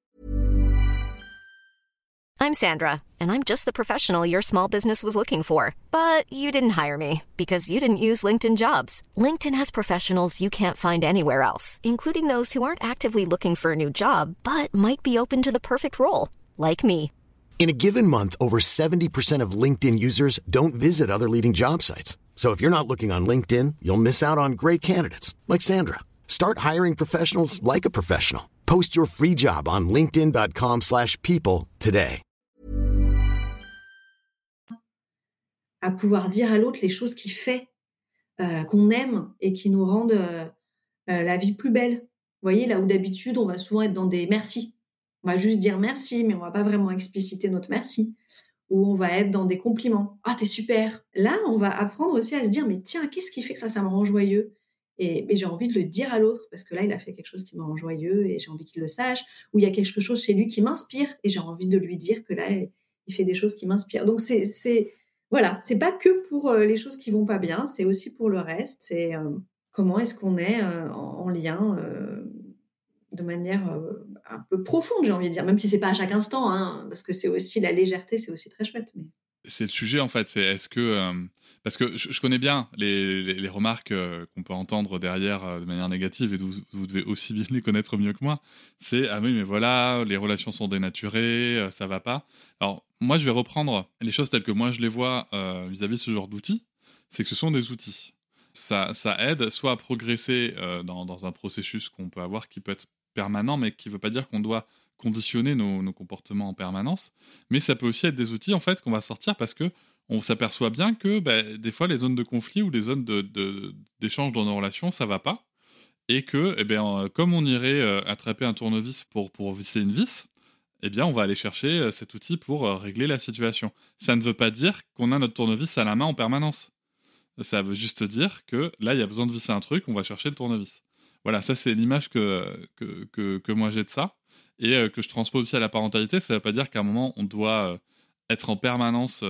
I'm Sandra, and I'm just the professional your small business was looking for. But you didn't hire me because you didn't use LinkedIn jobs. LinkedIn has professionals you can't find anywhere else, including those who aren't actively looking for a new job but might be open to the perfect role, like me. In a given month, over 70% of LinkedIn users don't visit other leading job sites. So if you're not looking on LinkedIn, you'll miss out on great candidates like Sandra. Start hiring professionals like a professional. Post your free job on linkedin.com/people today. à pouvoir dire à l'autre les choses qu'il fait, euh, qu'on aime et qui nous rendent euh, euh, la vie plus belle. Vous voyez, là où d'habitude, on va souvent être dans des merci. On va juste dire merci, mais on va pas vraiment expliciter notre merci. Ou on va être dans des compliments. Ah, t'es super. Là, on va apprendre aussi à se dire, mais tiens, qu'est-ce qui fait que ça, ça me rend joyeux? Et, j'ai envie de le dire à l'autre parce que là, il a fait quelque chose qui me rend joyeux et j'ai envie qu'il le sache. Ou il y a quelque chose chez lui qui m'inspire et j'ai envie de lui dire que là, il fait des choses qui m'inspirent. Donc, c'est voilà, c'est pas que pour euh, les choses qui vont pas bien, c'est aussi pour le reste. C'est euh, comment est-ce qu'on est, euh, en, lien de manière un peu profonde, j'ai envie de dire, même si c'est pas à chaque instant, hein, parce que c'est aussi la légèreté, c'est aussi très chouette. C'est le sujet en fait. C'est est-ce que parce que je, connais bien les, remarques euh, qu'on peut entendre derrière euh, de manière négative, et vous, vous, devez aussi bien les connaître mieux que moi. C'est ah oui, mais voilà, les relations sont dénaturées, euh, ça va pas. Alors moi, je vais reprendre les choses telles que moi je les vois vis-à-vis de ce genre d'outils. C'est que ce sont des outils. Ça, ça aide soit à progresser dans, dans, un processus qu'on peut avoir qui peut être permanent, mais qui ne veut pas dire qu'on doit conditionner nos, comportements en permanence. Mais ça peut aussi être des outils en fait qu'on va sortir parce que on s'aperçoit bien que bah, des fois les zones de conflit ou les zones d'échange dans nos relations, ça va pas. Et que, eh bien, comme on irait euh, attraper un tournevis pour, pour visser une vis, eh bien, on va aller chercher euh, cet outil pour euh, régler la situation. Ça ne veut pas dire qu'on a notre tournevis à la main en permanence. Ça veut juste dire que là, il y a besoin de visser un truc, on va chercher le tournevis. Voilà, ça c'est l'image que, que, que, moi j'ai de ça et que je transpose aussi à la parentalité. Ça ne veut pas dire qu'à un moment, on doit être en permanence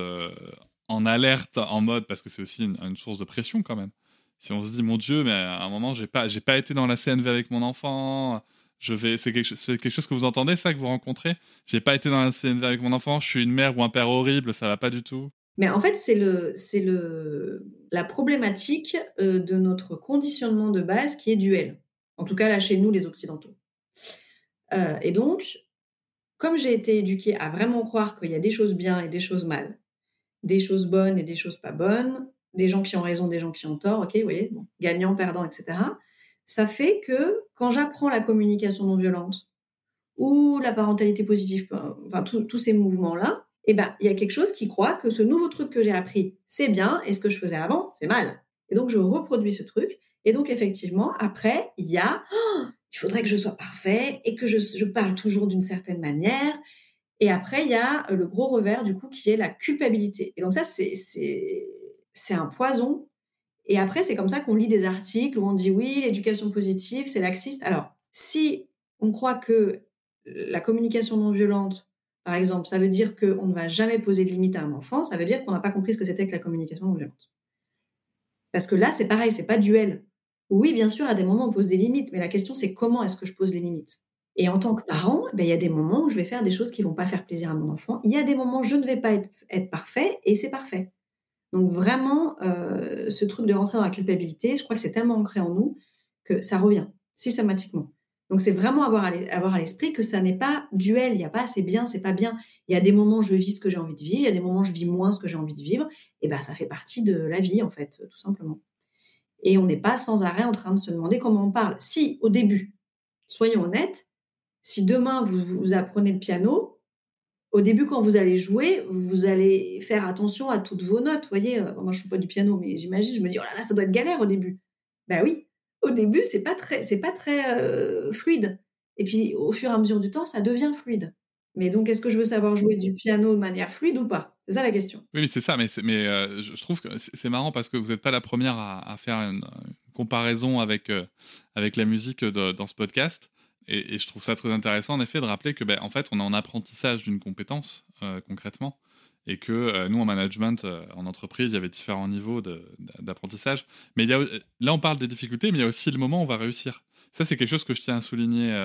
en alerte, en mode, parce que c'est aussi une, source de pression quand même. Si on se dit, mon Dieu, mais à un moment, j'ai pas, j'ai pas été dans la CNV avec mon enfant, je vais, c'est quelque, quelque, chose que vous entendez, ça, que vous rencontrez? J'ai pas été dans la CNV avec mon enfant, je suis une mère ou un père horrible, ça va pas du tout. Mais en fait, c'est le, c'est le, la problématique euh, de notre conditionnement de base qui est duel. En tout cas, là, chez nous, les Occidentaux. Euh, et donc, comme j'ai été éduquée à vraiment croire qu'il y a des choses bien et des choses mal, des choses bonnes et des choses pas bonnes, des gens qui ont raison, des gens qui ont tort, ok, vous voyez, gagnant, perdant, etc. Ça fait que quand j'apprends la communication non violente ou la parentalité positive, enfin tous ces mouvements-là, eh ben il y a quelque chose qui croit que ce nouveau truc que j'ai appris, c'est bien, et ce que je faisais avant, c'est mal. Et donc je reproduis ce truc. Et donc effectivement, après, il y a, oh, il faudrait que je sois parfait et que je, je parle toujours d'une certaine manière et après, il y a le gros revers, du coup, qui est la culpabilité. Et donc ça, c'est un poison. Et après, c'est comme ça qu'on lit des articles où on dit oui, l'éducation positive, c'est laxiste. Alors, si on croit que la communication non violente, par exemple, ça veut dire qu'on ne va jamais poser de limite à un enfant, ça veut dire qu'on n'a pas compris ce que c'était que la communication non violente. Parce que là, c'est pareil, c'est pas duel. Oui, bien sûr, à des moments, on pose des limites, mais la question, c'est comment est-ce que je pose les limites? Et en tant que parent, ben, il y a des moments où je vais faire des choses qui vont pas faire plaisir à mon enfant. Il y a des moments où je ne vais pas être, parfait et c'est parfait. Donc vraiment, euh, ce truc de rentrer dans la culpabilité, je crois que c'est tellement ancré en nous que ça revient systématiquement. Donc c'est vraiment avoir à, l'esprit que ça n'est pas duel, il n'y a pas c'est bien, c'est pas bien. Il y a des moments où je vis ce que j'ai envie de vivre, il y a des moments où je vis moins ce que j'ai envie de vivre, et ben ça fait partie de la vie en fait, tout simplement. Et on n'est pas sans arrêt en train de se demander comment on parle. Si au début, soyons honnêtes, si demain vous, vous apprenez le piano, au début, quand vous allez jouer, vous allez faire attention à toutes vos notes. Vous voyez, euh, moi, je ne joue pas du piano, mais j'imagine, je me dis, oh là là, ça doit être galère au début. Ben oui, au début, c'est pas très, c'est pas très euh, fluide. Et puis, au fur et à mesure du temps, ça devient fluide. Mais donc, est-ce que je veux savoir jouer du piano de manière fluide ou pas? C'est ça la question. Oui, c'est ça. Mais, euh, je trouve que c'est marrant parce que vous n'êtes pas la première à, faire une, comparaison avec, avec la musique dans ce podcast. Et, je trouve ça très intéressant, en effet, de rappeler que, ben, en fait, on est en apprentissage d'une compétence, euh, concrètement, et que euh, nous, en management, euh, en entreprise, il y avait différents niveaux d'apprentissage. Mais a, là, on parle des difficultés, mais il y a aussi le moment où on va réussir. Ça, c'est quelque chose que je tiens à souligner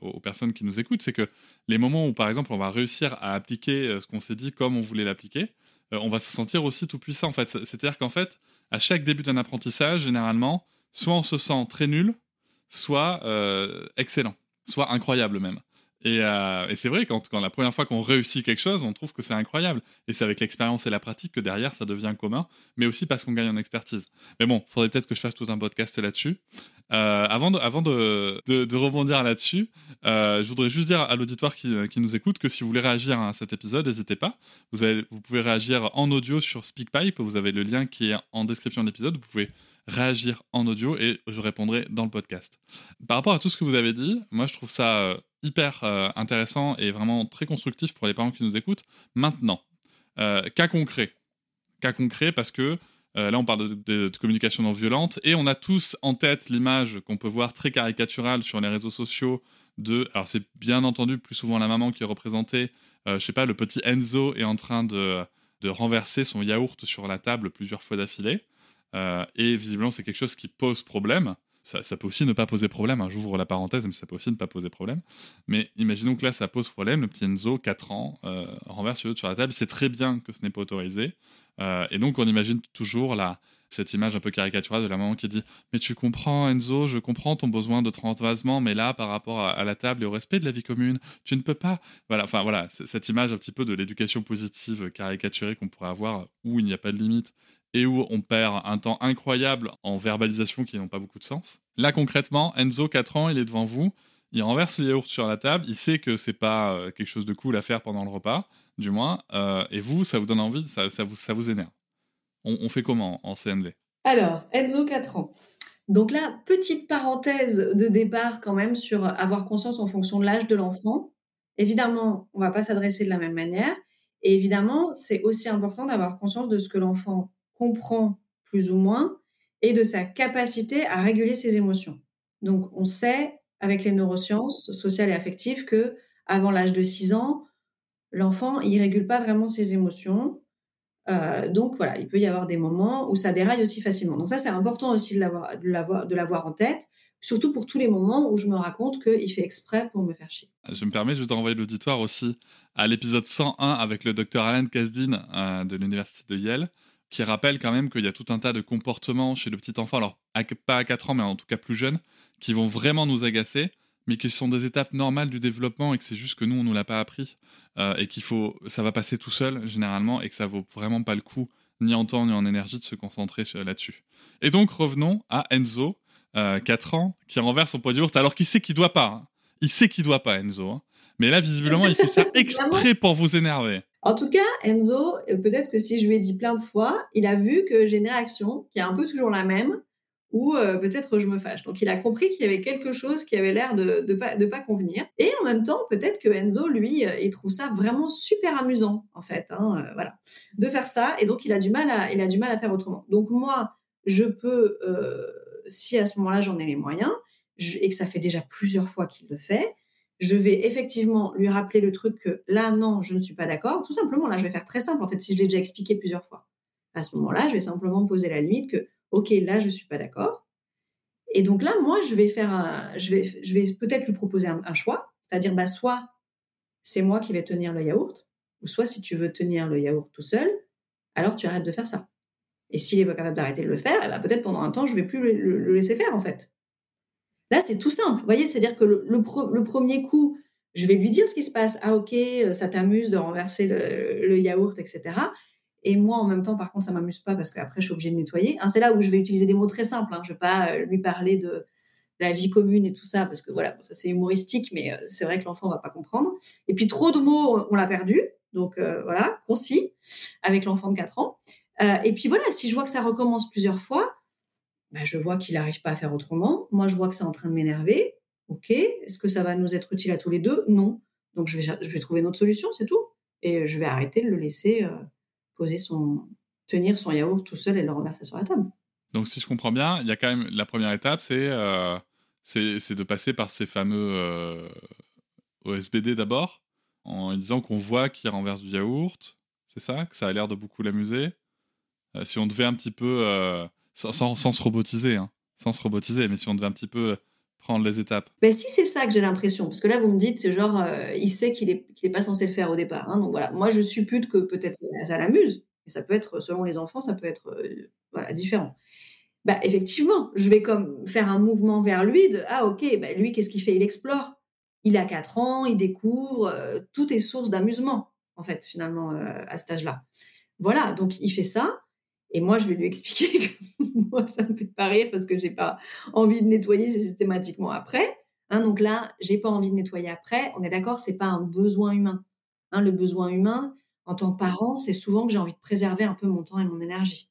aux, personnes qui nous écoutent, c'est que les moments où, par exemple, on va réussir à appliquer ce qu'on s'est dit comme on voulait l'appliquer, on va se sentir aussi tout puissant, en fait. C'est-à-dire qu'en fait, à chaque début d'un apprentissage, généralement, soit on se sent très nul, soit excellent soit incroyable même. Euh, et, c'est vrai, quand, la première fois qu'on réussit quelque chose, on trouve que c'est incroyable. Et c'est avec l'expérience et la pratique que derrière, ça devient commun, mais aussi parce qu'on gagne en expertise. Mais bon, il faudrait peut-être que je fasse tout un podcast là-dessus. Euh, avant de, rebondir là-dessus, euh, je voudrais juste dire à l'auditoire qui, nous écoute que si vous voulez réagir à cet épisode, n'hésitez pas. Vous, vous pouvez réagir en audio sur SpeakPipe. Vous avez le lien qui est en description de l'épisode. Vous pouvez réagir en audio et je répondrai dans le podcast. Par rapport à tout ce que vous avez dit, moi je trouve ça hyper euh, intéressant et vraiment très constructif pour les parents qui nous écoutent. Maintenant, euh, cas concret. Cas concret parce que là on parle de, communication non violente et on a tous en tête l'image qu'on peut voir très caricaturale sur les réseaux sociaux de... Alors c'est bien entendu plus souvent la maman qui est représentée. je sais pas, le petit Enzo est en train de, de renverser son yaourt sur la table plusieurs fois d'affilée. Euh, et visiblement, c'est quelque chose qui pose problème. Ça, peut aussi ne pas poser problème. Hein. J'ouvre la parenthèse, mais ça peut aussi ne pas poser problème. Mais imaginons que là, ça pose problème. Le petit Enzo, 4 ans, euh, renverse sur la table. C'est très bien que ce n'est pas autorisé. Euh, et donc, on imagine toujours la, cette image un peu caricaturale de la maman qui dit Mais tu comprends, Enzo, je comprends ton besoin de transvasement, mais là, par rapport à, la table et au respect de la vie commune, tu ne peux pas. Voilà, enfin voilà, cette image un petit peu de l'éducation positive caricaturée qu'on pourrait avoir où il n'y a pas de limite et où on perd un temps incroyable en verbalisation qui n'ont pas beaucoup de sens. Là, concrètement, Enzo, 4 ans, il est devant vous, il renverse le yaourt sur la table, il sait que c'est pas euh, quelque chose de cool à faire pendant le repas, du moins, euh, et vous, ça vous donne envie, ça, vous, ça vous énerve. On, fait comment en CNV Alors, Enzo, 4 ans. Donc là, petite parenthèse de départ quand même sur avoir conscience en fonction de l'âge de l'enfant. Évidemment, on ne va pas s'adresser de la même manière. Et évidemment, c'est aussi important d'avoir conscience de ce que l'enfant comprend plus ou moins et de sa capacité à réguler ses émotions. Donc, on sait avec les neurosciences sociales et affectives que avant l'âge de 6 ans, l'enfant, il régule pas vraiment ses émotions. Euh, donc voilà, il peut y avoir des moments où ça déraille aussi facilement. Donc ça, c'est important aussi de l'avoir, de l'avoir en tête, surtout pour tous les moments où je me raconte qu'il fait exprès pour me faire chier. Je me permets juste d'envoyer l'auditoire aussi à l'épisode 101 avec le docteur Alan Kasdin euh, de l'université de Yale, qui rappelle quand même qu'il y a tout un tas de comportements chez le petit enfant, alors pas à 4 ans, mais en tout cas plus jeune, qui vont vraiment nous agacer, mais qui sont des étapes normales du développement et que c'est juste que nous, on nous l'a pas appris. Euh, et qu'il faut, ça va passer tout seul généralement et que ça vaut vraiment pas le coup, ni en temps ni en énergie, de se concentrer là-dessus. Et donc revenons à Enzo, 4 euh, ans, qui renverse son pot de yaourt alors qu'il sait qu'il doit pas. Hein? Il sait qu'il doit pas, Enzo. Hein. Mais là, visiblement, il fait ça exprès pour vous énerver. En tout cas, Enzo, euh, peut-être que si je lui ai dit plein de fois, il a vu que j'ai une réaction qui est un peu toujours la même, ou euh, peut-être je me fâche. Donc il a compris qu'il y avait quelque chose qui avait l'air de ne pas, convenir. Et en même temps, peut-être que Enzo, lui, euh, il trouve ça vraiment super amusant, en fait, hein, voilà, de faire ça. Et donc il a du mal à, il a du mal à faire autrement. Donc moi, je peux, si à ce moment-là j'en ai les moyens, et que ça fait déjà plusieurs fois qu'il le fait, je vais effectivement lui rappeler le truc que là, non, je ne suis pas d'accord. Tout simplement, là, je vais faire très simple, en fait, si je l'ai déjà expliqué plusieurs fois. À ce moment-là, je vais simplement poser la limite que OK, là, je ne suis pas d'accord. Et donc là, moi, je vais faire je vais, je vais peut-être lui proposer un, choix, c'est-à-dire, bah, soit c'est moi qui vais tenir le yaourt, ou soit si tu veux tenir le yaourt tout seul, alors tu arrêtes de faire ça. Et s'il n'est pas capable d'arrêter de le faire, eh ben, peut-être pendant un temps, je ne vais plus le, laisser faire, en fait. Là, c'est tout simple. Vous voyez, c'est-à-dire que le, premier coup, je vais lui dire ce qui se passe. Ah, ok, ça t'amuse de renverser le, yaourt, etc. Et moi, en même temps, par contre, ça m'amuse pas parce qu'après, je suis obligée de nettoyer. Hein, c'est là où je vais utiliser des mots très simples. Hein. Je vais pas euh, lui parler de la vie commune et tout ça parce que voilà, ça c'est humoristique, mais euh, c'est vrai que l'enfant va pas comprendre. Et puis trop de mots, on l'a perdu. Donc euh, voilà, concis avec l'enfant de 4 ans. et puis voilà, si je vois que ça recommence plusieurs fois, bah, je vois qu'il n'arrive pas à faire autrement. Moi, je vois que c'est en train de m'énerver. Ok, est-ce que ça va nous être utile à tous les deux? Non. Donc je vais, je vais trouver une autre solution, c'est tout. Et je vais arrêter de le laisser poser son, tenir son yaourt tout seul et le reverser sur la table. Donc, si je comprends bien, il y a quand même la première étape, c'est euh, de passer par ces fameux euh, OSBD d'abord, en disant qu'on voit qu'il renverse du yaourt, c'est ça, que ça a l'air de beaucoup l'amuser? Euh, si on devait un petit peu, sans, se robotiser, hein, sans se robotiser, mais si on devait un petit peu prendre les étapes ben, Si c'est ça que j'ai l'impression, parce que là, vous me dites, c'est genre, euh, il sait qu'il n'est est pas censé le faire au départ. Hein, donc voilà, moi, je suppute que peut-être ça, l'amuse, et ça peut être, selon les enfants, ça peut être euh, différent. Bah, effectivement, je vais comme faire un mouvement vers lui de Ah, ok, bah, lui, qu'est-ce qu'il fait? Il explore. Il a 4 ans, il découvre, euh, tout est source d'amusement, en fait, finalement, à cet âge-là. Voilà, donc il fait ça. Et moi, je vais lui expliquer que moi, ça me fait pas rire parce que j'ai pas envie de nettoyer systématiquement après. Hein, donc là, j'ai pas envie de nettoyer après. On est d'accord, c'est pas un besoin humain. Hein, le besoin humain, en tant que parent, c'est souvent que j'ai envie de préserver un peu mon temps et mon énergie.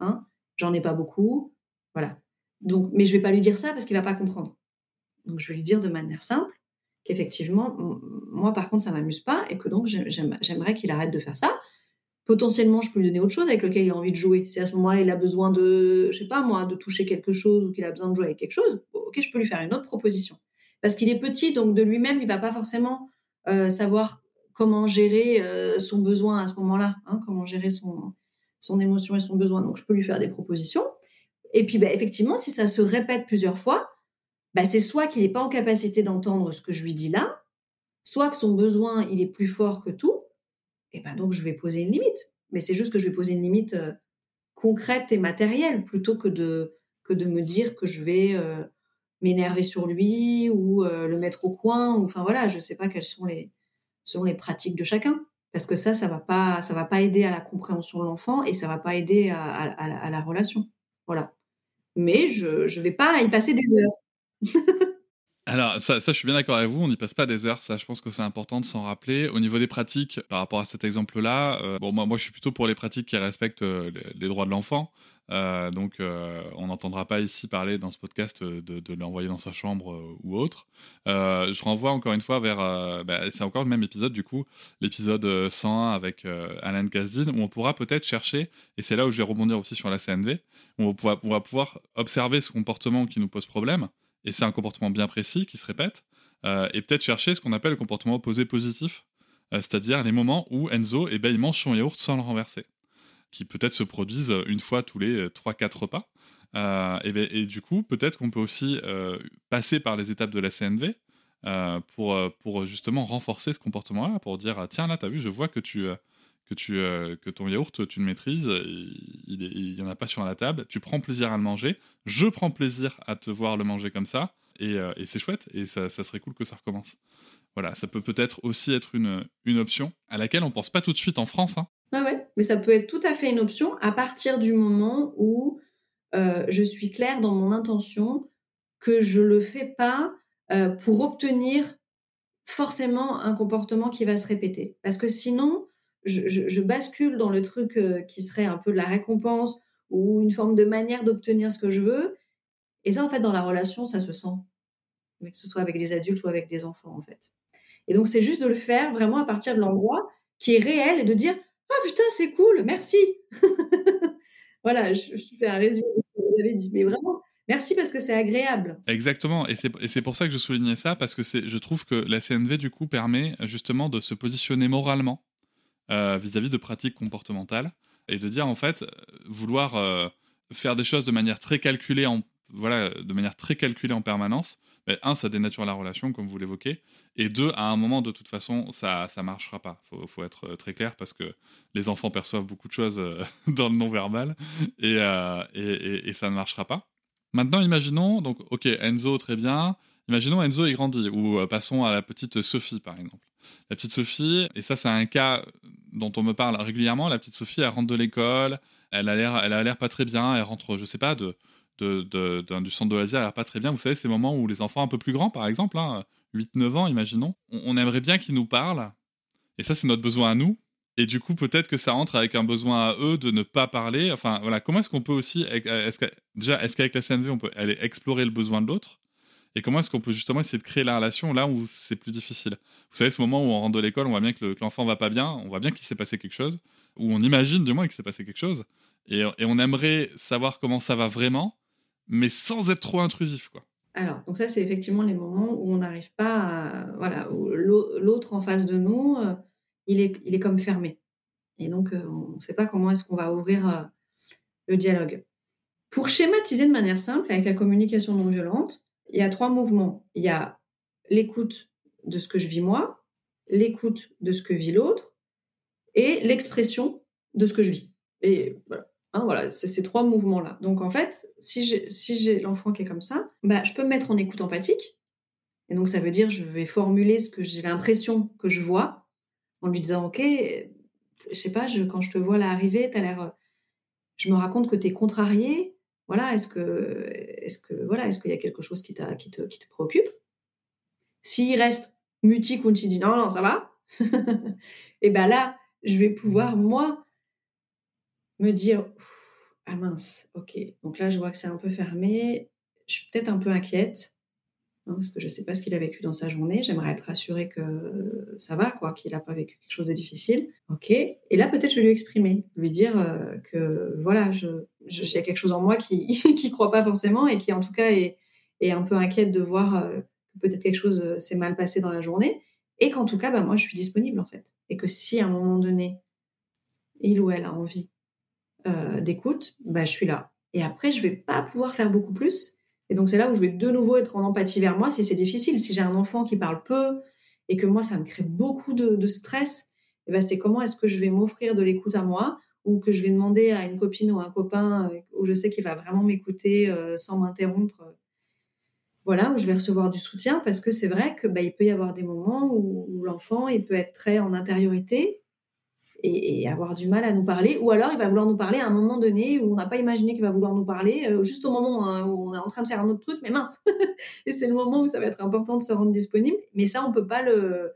Hein J'en ai pas beaucoup, voilà. Donc, mais je vais pas lui dire ça parce qu'il va pas comprendre. Donc, je vais lui dire de manière simple qu'effectivement, moi, par contre, ça m'amuse pas et que donc j'aimerais qu'il arrête de faire ça potentiellement, je peux lui donner autre chose avec lequel il a envie de jouer. Si à ce moment-là, il a besoin de, je sais pas moi, de toucher quelque chose ou qu'il a besoin de jouer avec quelque chose, ok, je peux lui faire une autre proposition. Parce qu'il est petit, donc de lui-même, il va pas forcément euh, savoir comment gérer euh, son besoin à ce moment-là, hein, comment gérer son, son émotion et son besoin. Donc, je peux lui faire des propositions. Et puis, bah, effectivement, si ça se répète plusieurs fois, bah, c'est soit qu'il n'est pas en capacité d'entendre ce que je lui dis là, soit que son besoin, il est plus fort que tout, et ben donc je vais poser une limite. Mais c'est juste que je vais poser une limite euh, concrète et matérielle plutôt que de, que de me dire que je vais euh, m'énerver sur lui ou euh, le mettre au coin. Enfin voilà, je ne sais pas quelles sont les, selon les pratiques de chacun. Parce que ça, ça va va pas aider à la compréhension de l'enfant et ça va pas aider à, à la relation. Voilà. Mais je ne vais pas y passer des heures. Alors, ça, je suis bien d'accord avec vous, on n'y passe pas des heures, ça, je pense que c'est important de s'en rappeler. Au niveau des pratiques, par rapport à cet exemple-là, euh, bon, moi, moi, je suis plutôt pour les pratiques qui respectent euh, les, droits de l'enfant. Euh, donc, on n'entendra pas ici parler dans ce podcast de, l'envoyer dans sa chambre ou autre. je renvoie encore une fois vers, bah, c'est encore le même épisode du coup, l'épisode 101 avec Alan Kazdin, où on pourra peut-être chercher, et c'est là où je vais rebondir aussi sur la CNV, où on va, on va pouvoir observer ce comportement qui nous pose problème et c'est un comportement bien précis qui se répète, euh, et peut-être chercher ce qu'on appelle le comportement opposé positif, euh, c'est-à-dire les moments où Enzo eh ben, mange son yaourt sans le renverser, qui peut-être se produisent une fois tous les 3-4 repas. Euh, et, ben, et, du coup, peut-être qu'on peut aussi passer par les étapes de la CNV pour, pour justement renforcer ce comportement-là, pour dire tiens là, t'as vu, je vois que tu que, tu, que ton yaourt, tu le maîtrises, il n'y en a pas sur la table, tu prends plaisir à le manger, je prends plaisir à te voir le manger comme ça, et, euh, c'est chouette, et ça, serait cool que ça recommence. Voilà, ça peut peut-être aussi être une, une option à laquelle on pense pas tout de suite en France. Hein. ouais, mais ça peut être tout à fait une option à partir du moment où euh, je suis claire dans mon intention que je le fais pas euh, pour obtenir forcément un comportement qui va se répéter. Parce que sinon, je, bascule dans le truc qui serait un peu de la récompense ou une forme de manière d'obtenir ce que je veux. Et ça, en fait, dans la relation, ça se sent. Que ce soit avec des adultes ou avec des enfants, en fait. Et donc, c'est juste de le faire vraiment à partir de l'endroit qui est réel et de dire Ah putain, c'est cool, merci. voilà, je, fais un résumé de ce que vous avez dit. Mais vraiment, merci parce que c'est agréable. Exactement. Et c'est pour ça que je soulignais ça, parce que je trouve que la CNV, du coup, permet justement de se positionner moralement euh, vis-à-vis de pratiques comportementales et de dire en fait vouloir euh, faire des choses de manière très calculée en voilà de manière très calculée en permanence mais un ça dénature la relation comme vous l'évoquez et deux à un moment de toute façon ça ça marchera pas. Faut, faut être très clair parce que les enfants perçoivent beaucoup de choses euh, dans le non verbal et, et, et, ça ne marchera pas. Maintenant imaginons donc ok Enzo très bien imaginons Enzo il grandit ou passons à la petite Sophie par exemple. La petite Sophie, et ça c'est un cas dont on me parle régulièrement, la petite Sophie, elle rentre de l'école, elle a l'air, elle a l'air pas très bien, elle rentre, je sais pas, de, du centre de loisirs, elle a l'air pas très bien. Vous savez, ces moments où les enfants un peu plus grands, par exemple, 8-9 hein, ans, imaginons, on, aimerait bien qu'ils nous parlent, et ça c'est notre besoin à nous, et du coup, peut-être que ça rentre avec un besoin à eux de ne pas parler. Enfin, voilà, comment est-ce qu'on peut aussi, déjà, est-ce qu'avec la CNV, on peut aller explorer le besoin de l'autre? Et comment est-ce qu'on peut justement essayer de créer la relation là où c'est plus difficile? Vous savez, ce moment où on rentre de l'école, on voit bien que l'enfant va pas bien, on voit bien qu'il s'est passé quelque chose, ou on imagine du moins qu'il s'est passé quelque chose, et, on aimerait savoir comment ça va vraiment, mais sans être trop intrusif, quoi. Alors, donc ça, c'est effectivement les moments où on n'arrive pas à... Voilà, l'autre en face de nous, euh, il, est, il est comme fermé. Et donc, euh, on ne sait pas comment est-ce qu'on va ouvrir euh, le dialogue. Pour schématiser de manière simple, avec la communication non violente, il y a trois mouvements. Il y a l'écoute de ce que je vis moi, l'écoute de ce que vit l'autre et l'expression de ce que je vis. Et voilà. Hein, voilà, c'est ces trois mouvements-là. Donc en fait, si j'ai si l'enfant qui est comme ça, bah, je peux me mettre en écoute empathique. Et donc ça veut dire je vais formuler ce que j'ai l'impression que je vois en lui disant ok, je sais pas, quand je te vois là arriver, as l'air, je me raconte que tu es contrarié, voilà, est-ce que, est-ce que, voilà, est-ce qu'il y a quelque chose qui, qui, te, qui te préoccupe? S'il reste mutique ou tu dis non, non, ça va, et ben là, je vais pouvoir mmh. moi me dire ah mince, ok, donc là je vois que c'est un peu fermé, je suis peut-être un peu inquiète. Hein, parce que je ne sais pas ce qu'il a vécu dans sa journée. J'aimerais être rassurée que ça va, qu'il n'a pas vécu quelque chose de difficile. Ok. Et là, peut-être, je vais lui exprimer, lui dire euh, que voilà, je, quelque chose en moi qui qui croit pas forcément et qui, en tout cas, est, un peu inquiète de voir euh, que peut-être quelque chose euh, s'est mal passé dans la journée. Et qu'en tout cas, bah, moi, je suis disponible, en fait. Et que si à un moment donné, il ou elle a envie d'écoute, bah, je suis là. Et après, je vais pas pouvoir faire beaucoup plus et donc, c'est là où je vais de nouveau être en empathie vers moi si c'est difficile. Si j'ai un enfant qui parle peu et que moi, ça me crée beaucoup de, stress eh ben, c'est comment est-ce que je vais m'offrir de l'écoute à moi ou que je vais demander à une copine ou un copain euh, où je sais qu'il va vraiment m'écouter euh, sans m'interrompre. Voilà, où je vais recevoir du soutien parce que c'est vrai que bah, il peut y avoir des moments où, où l'enfant il peut être très en intériorité et, avoir du mal à nous parler, ou alors il va vouloir nous parler à un moment donné où on n'a pas imaginé qu'il va vouloir nous parler, euh, juste au moment hein, où on est en train de faire un autre truc, mais mince. et c'est le moment où ça va être important de se rendre disponible, mais ça on peut pas le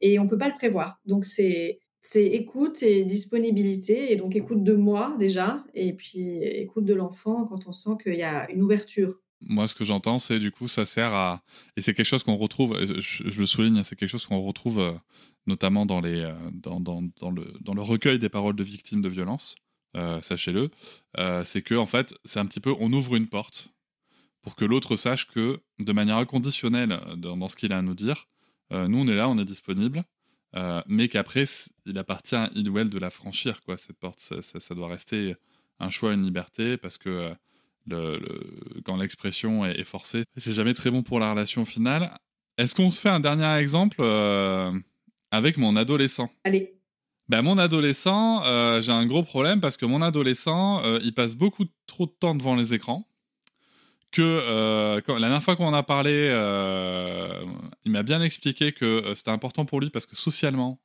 et on peut pas le prévoir. Donc c'est c'est écoute et disponibilité, et donc écoute de moi déjà, et puis écoute de l'enfant quand on sent qu'il y a une ouverture. Moi, ce que j'entends, c'est du coup, ça sert à. Et c'est quelque chose qu'on retrouve, je, le souligne, c'est quelque chose qu'on retrouve euh, notamment euh, dans, le, recueil des paroles de victimes de violence, euh, sachez-le, euh, c'est que en fait, c'est un petit peu, on ouvre une porte pour que l'autre sache que, de manière inconditionnelle dans, ce qu'il a à nous dire, nous on est là, on est disponible, mais qu'après, il appartient il ou elle de la franchir, quoi, cette porte. Ça, doit rester un choix, une liberté, parce que quand l'expression est, forcée, c'est jamais très bon pour la relation finale. Est-ce qu'on se fait un dernier exemple avec mon adolescent. Allez. Ben, mon adolescent, euh, j'ai un gros problème parce que mon adolescent, euh, il passe beaucoup trop de temps devant les écrans. Que euh, la dernière fois qu'on en a parlé, il m'a bien expliqué que c'était important pour lui parce que socialement,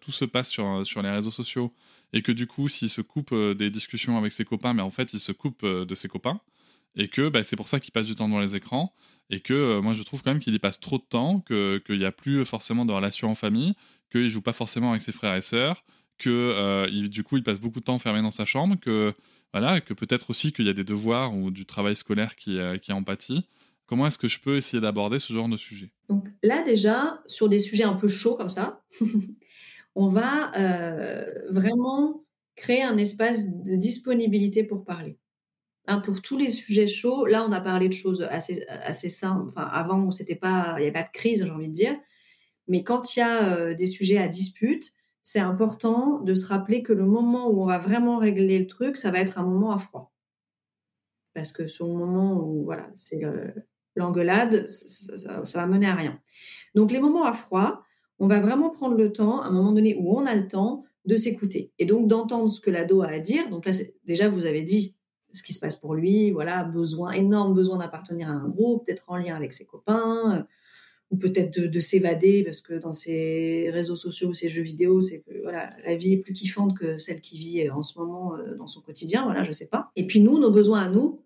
tout se passe sur, sur les réseaux sociaux et que du coup, s'il se coupe des discussions avec ses copains, mais en fait, il se coupe de ses copains et que ben, c'est pour ça qu'il passe du temps devant les écrans et que euh, moi je trouve quand même qu'il y passe trop de temps, qu'il n'y a plus forcément de relations en famille, qu'il joue pas forcément avec ses frères et sœurs, que euh, du coup il passe beaucoup de temps enfermé dans sa chambre, que voilà, que peut-être aussi qu'il y a des devoirs ou du travail scolaire qui, euh, qui en pâtit. Comment est-ce que je peux essayer d'aborder ce genre de sujet? Donc là déjà, sur des sujets un peu chauds comme ça, on va vraiment créer un espace de disponibilité pour parler. Hein, pour tous les sujets chauds, là, on a parlé de choses assez, simples. Enfin, avant, c'était pas, il n'y avait pas de crise, j'ai envie de dire. Mais quand il y a euh, des sujets à dispute, c'est important de se rappeler que le moment où on va vraiment régler le truc, ça va être un moment à froid. Parce que le moment où, voilà, c'est l'engueulade, ça, ça, va mener à rien. Donc, les moments à froid, on va vraiment prendre le temps, à un moment donné où on a le temps, de s'écouter. Et donc, d'entendre ce que l'ado a à dire. Donc là, déjà, vous avez dit ce qui se passe pour lui, voilà, besoin, énorme besoin d'appartenir à un groupe, d'être en lien avec ses copains, euh, ou peut-être de, s'évader, parce que dans ses réseaux sociaux, ses jeux vidéo, c'est voilà, la vie est plus kiffante que celle qu'il vit en ce moment euh, dans son quotidien, voilà, je sais pas. Et puis nous, nos besoins à nous,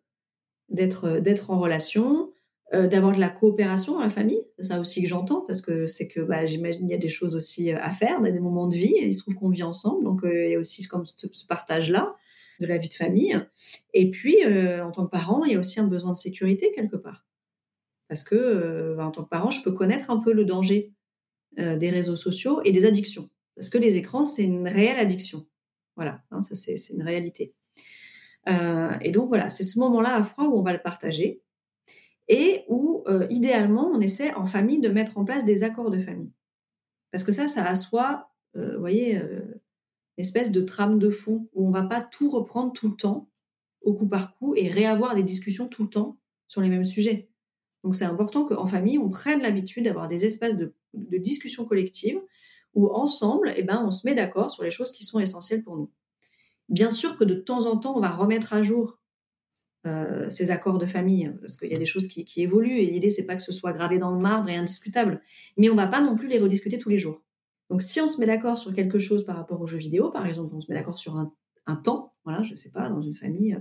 d'être euh, d'être en relation, d'avoir de la coopération dans la famille, c'est ça aussi que j'entends, parce que c'est que bah, j'imagine il y a des choses aussi à faire, des moments de vie, et il se trouve qu'on vit ensemble, donc il y a aussi comme ce partage-là de la vie de famille. Et puis, euh, en tant que parent, il y a aussi un besoin de sécurité quelque part. Parce que, euh, bah, en tant que parent, je peux connaître un peu le danger euh, des réseaux sociaux et des addictions. Parce que les écrans, c'est une réelle addiction. Voilà, hein, ça c'est une réalité. et donc voilà, c'est ce moment-là à froid où on va le partager et où, idéalement, on essaie en famille de mettre en place des accords de famille. Parce que ça, ça assoit, vous voyez, espèce de trame de fond où on va pas tout reprendre tout le temps, au coup par coup, et réavoir des discussions tout le temps sur les mêmes sujets. Donc c'est important qu'en famille, on prenne l'habitude d'avoir des espaces de, discussion collective où ensemble, eh ben, on se met d'accord sur les choses qui sont essentielles pour nous. Bien sûr que de temps en temps, on va remettre à jour euh, ces accords de famille, hein, parce qu'il y a des choses qui, qui évoluent, et l'idée, c'est pas que ce soit gravé dans le marbre et indiscutable, mais on va pas non plus les rediscuter tous les jours. Donc, si on se met d'accord sur quelque chose par rapport aux jeux vidéo, par exemple, on se met d'accord sur un, temps, voilà, je ne sais pas, dans une famille,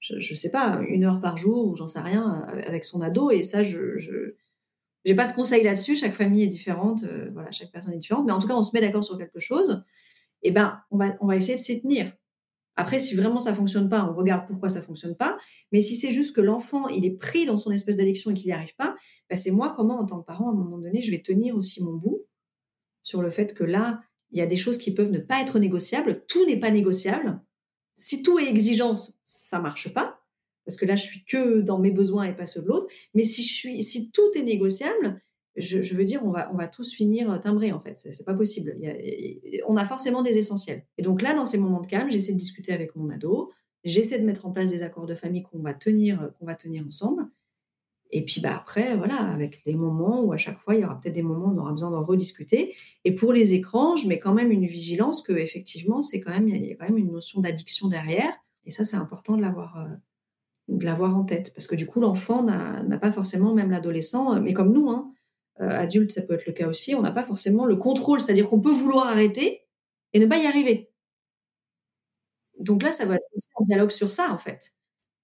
je ne sais pas, une heure par jour ou j'en sais rien, avec son ado, et ça, je n'ai pas de conseils là-dessus, chaque famille est différente, euh, voilà, chaque personne est différente, mais en tout cas, on se met d'accord sur quelque chose, et eh ben, on va, on va essayer de s'y tenir. Après, si vraiment ça fonctionne pas, on regarde pourquoi ça fonctionne pas. Mais si c'est juste que l'enfant, il est pris dans son espèce d'addiction et qu'il n'y arrive pas, ben c'est moi comment, en tant que parent, à un moment donné, je vais tenir aussi mon bout sur le fait que là, il y a des choses qui peuvent ne pas être négociables. Tout n'est pas négociable. Si tout est exigence, ça marche pas. Parce que là, je suis que dans mes besoins et pas ceux de l'autre. Mais si, je suis, si tout est négociable, je, veux dire, on va, on va tous finir timbrés, en fait. C'est pas possible. on a forcément des essentiels. Et donc là, dans ces moments de calme, j'essaie de discuter avec mon ado. J'essaie de mettre en place des accords de famille qu'on va tenir, qu'on va tenir ensemble. Et puis bah, après, voilà, avec les moments où à chaque fois, il y aura peut-être des moments où on aura besoin d'en rediscuter. Et pour les écrans, je mets quand même une vigilance que effectivement, c'est quand même, il y a quand même une notion d'addiction derrière. Et ça, c'est important de l'avoir, euh, de l'avoir en tête. Parce que du coup, l'enfant n'a pas forcément, même l'adolescent, euh, mais comme nous, hein, euh, adultes, ça peut être le cas aussi, on n'a pas forcément le contrôle. C'est-à-dire qu'on peut vouloir arrêter et ne pas y arriver. Donc là, ça va être aussi un dialogue sur ça, en fait.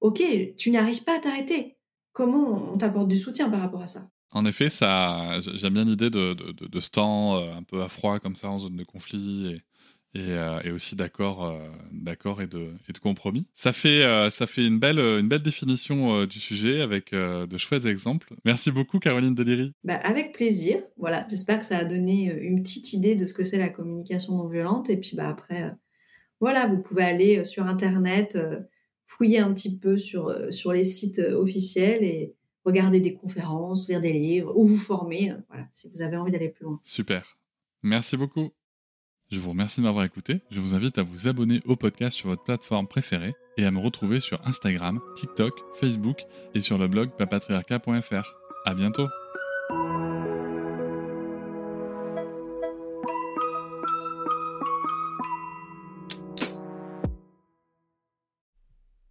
Ok, tu n'arrives pas à t'arrêter comment on t'apporte du soutien par rapport à ça? En effet, ça, j'aime bien l'idée de, ce temps euh, un peu à froid comme ça en zone de conflit et, et, euh, aussi d'accord, euh, d'accord et de, et de compromis. Ça fait, ça fait une belle, une belle définition du sujet avec de chouettes exemples. Merci beaucoup, Caroline Deliry. Bah, avec plaisir. Voilà, j'espère que ça a donné une petite idée de ce que c'est la communication non violente. Et puis bah après, voilà, vous pouvez aller sur internet fouiller un petit peu sur, euh, sur les sites euh, officiels et regarder des conférences, lire des livres ou vous former, euh, voilà, si vous avez envie d'aller plus loin. Super. Merci beaucoup. Je vous remercie de m'avoir écouté. Je vous invite à vous abonner au podcast sur votre plateforme préférée et à me retrouver sur Instagram, TikTok, Facebook et sur le blog papatriarca.fr. À bientôt.